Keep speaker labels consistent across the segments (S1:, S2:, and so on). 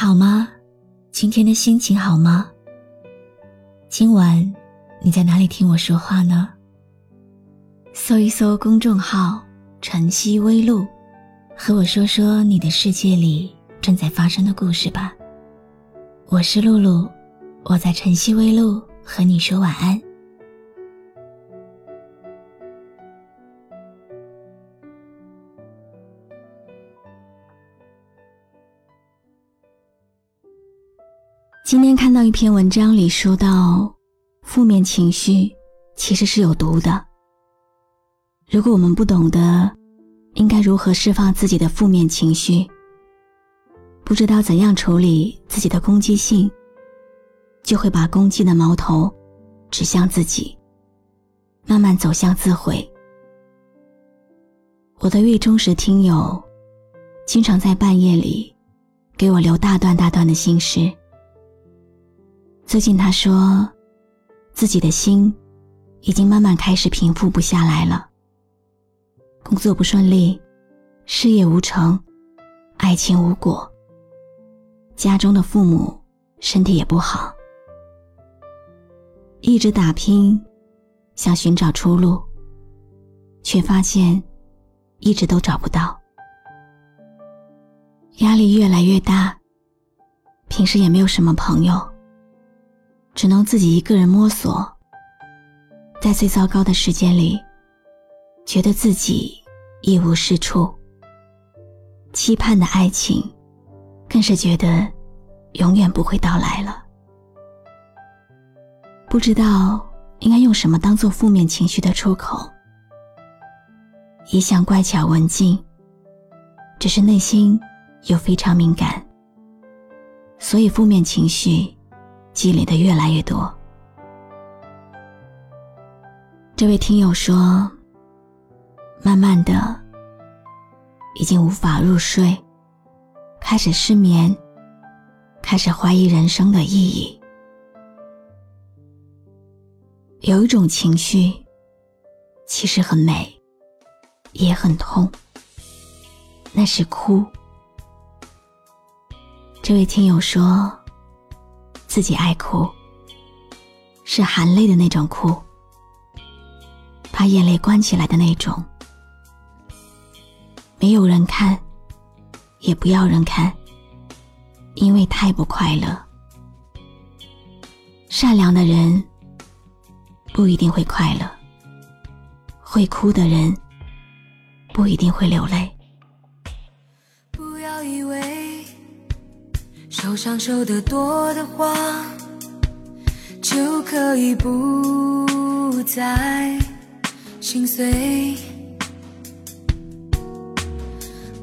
S1: 好吗？今天的心情好吗？今晚你在哪里听我说话呢？搜一搜公众号“晨曦微露”，和我说说你的世界里正在发生的故事吧。我是露露，我在晨曦微露和你说晚安。今天看到一篇文章里说到，负面情绪其实是有毒的。如果我们不懂得应该如何释放自己的负面情绪，不知道怎样处理自己的攻击性，就会把攻击的矛头指向自己，慢慢走向自毁。我的月忠实听友，经常在半夜里给我留大段大段的心事。最近他说，自己的心已经慢慢开始平复不下来了。工作不顺利，事业无成，爱情无果。家中的父母身体也不好，一直打拼，想寻找出路，却发现一直都找不到，压力越来越大。平时也没有什么朋友。只能自己一个人摸索，在最糟糕的时间里，觉得自己一无是处。期盼的爱情，更是觉得永远不会到来了。不知道应该用什么当做负面情绪的出口。一向乖巧文静，只是内心又非常敏感，所以负面情绪。积累的越来越多。这位听友说，慢慢的，已经无法入睡，开始失眠，开始怀疑人生的意义。有一种情绪，其实很美，也很痛，那是哭。这位听友说。自己爱哭，是含泪的那种哭，把眼泪关起来的那种。没有人看，也不要人看，因为太不快乐。善良的人不一定会快乐，会哭的人不一定会流泪。
S2: 受伤受得多的话，就可以不再心碎。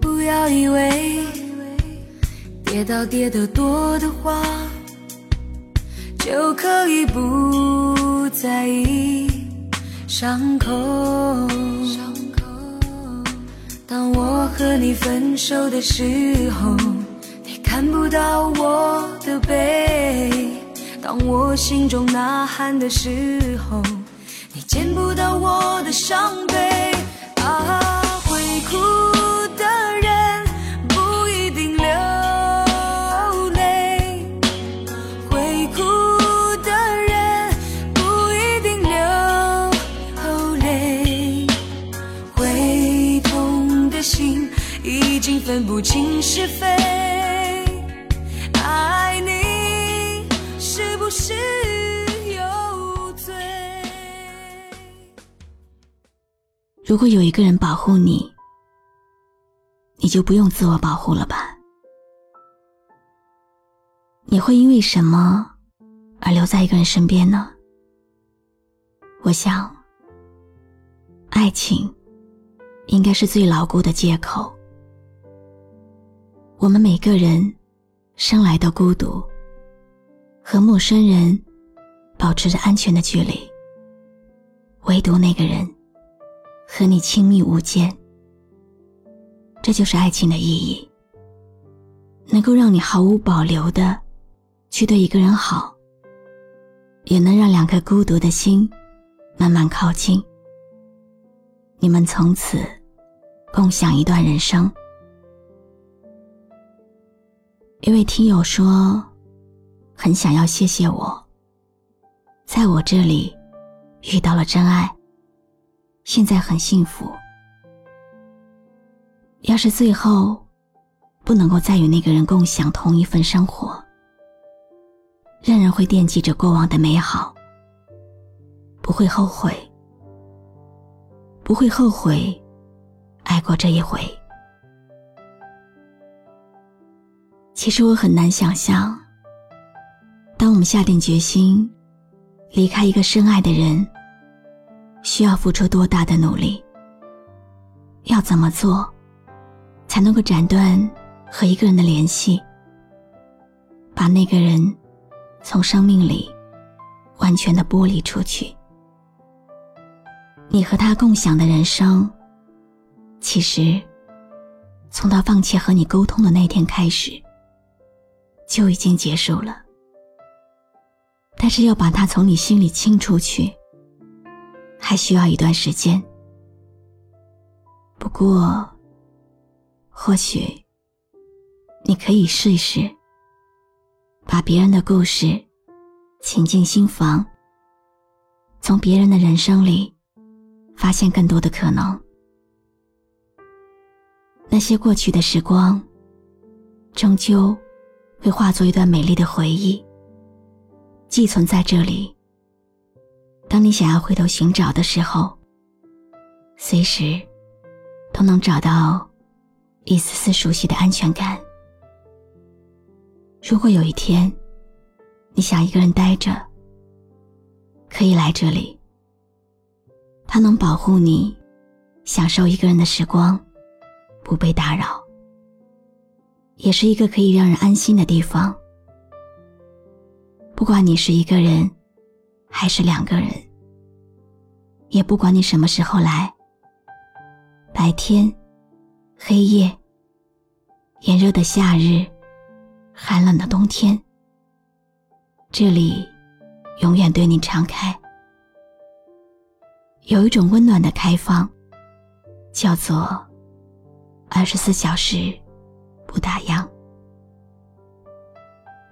S2: 不要以为跌倒跌得多的话，就可以不在意伤口。当我和你分手的时候。看不到我的背，当我心中呐喊的时候，你见不到我的伤悲。
S1: 如果有一个人保护你，你就不用自我保护了吧？你会因为什么而留在一个人身边呢？我想，爱情应该是最牢固的借口。我们每个人生来都孤独，和陌生人保持着安全的距离，唯独那个人和你亲密无间。这就是爱情的意义，能够让你毫无保留的去对一个人好，也能让两颗孤独的心慢慢靠近。你们从此共享一段人生。一位听友说，很想要谢谢我，在我这里遇到了真爱，现在很幸福。要是最后不能够再与那个人共享同一份生活，仍然会惦记着过往的美好，不会后悔，不会后悔爱过这一回。其实我很难想象，当我们下定决心离开一个深爱的人，需要付出多大的努力，要怎么做，才能够斩断和一个人的联系，把那个人从生命里完全的剥离出去。你和他共享的人生，其实从他放弃和你沟通的那天开始。就已经结束了，但是要把他从你心里清出去，还需要一段时间。不过，或许你可以试一试，把别人的故事请进心房，从别人的人生里发现更多的可能。那些过去的时光，终究。会化作一段美丽的回忆，寄存在这里。当你想要回头寻找的时候，随时都能找到一丝丝熟悉的安全感。如果有一天你想一个人待着，可以来这里。它能保护你，享受一个人的时光，不被打扰。也是一个可以让人安心的地方。不管你是一个人，还是两个人，也不管你什么时候来，白天、黑夜、炎热的夏日、寒冷的冬天，这里永远对你敞开。有一种温暖的开放，叫做二十四小时。不打烊。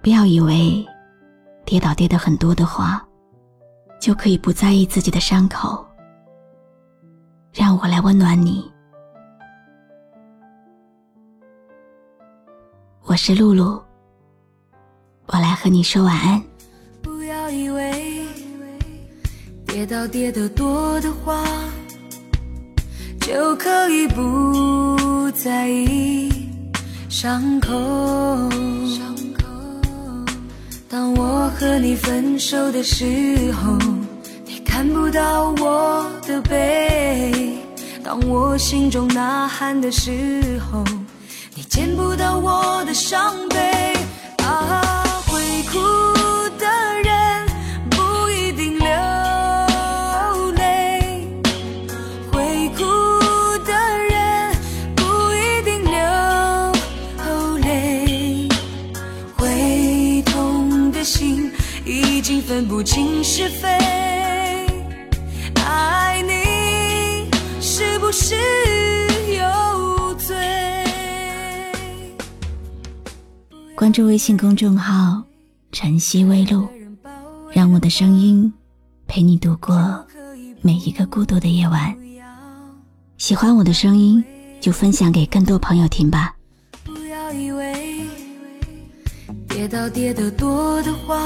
S1: 不要以为跌倒跌得很多的话，就可以不在意自己的伤口。让我来温暖你。我是露露，我来和你说晚安。
S2: 不要以为跌倒跌得多的话，就可以不在意。伤口。当我我和你分手的时候，你看不到我的背；当我心中呐喊的时候，你见不到我的伤悲。分不清是非，爱你是不是有罪？
S1: 关注微信公众号“晨曦微露”，让我的声音陪你度过每一个孤独的夜晚。喜欢我的声音，就分享给更多朋友听吧。
S2: 不要以为跌倒跌得多的话。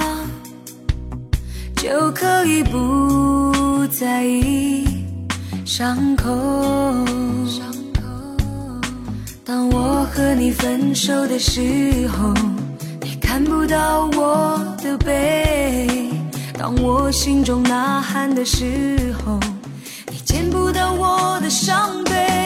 S2: 就可以不在意伤口。当我和你分手的时候，你看不到我的背；当我心中呐喊的时候，你见不到我的伤悲。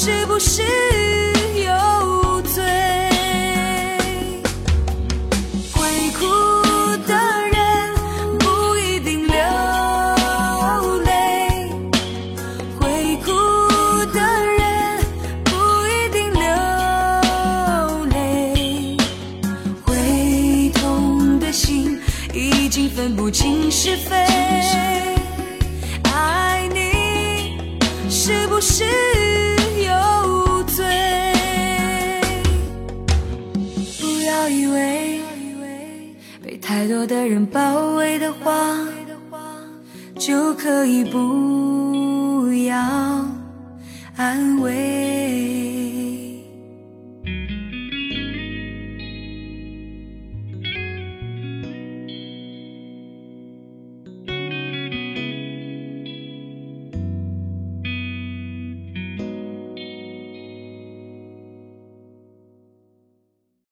S1: 是不是有罪？会哭的人不一定流泪，会哭的人不一定流泪，会痛的心已经分不清是非。爱你是不是太多的人包围的话，就可以不要安慰。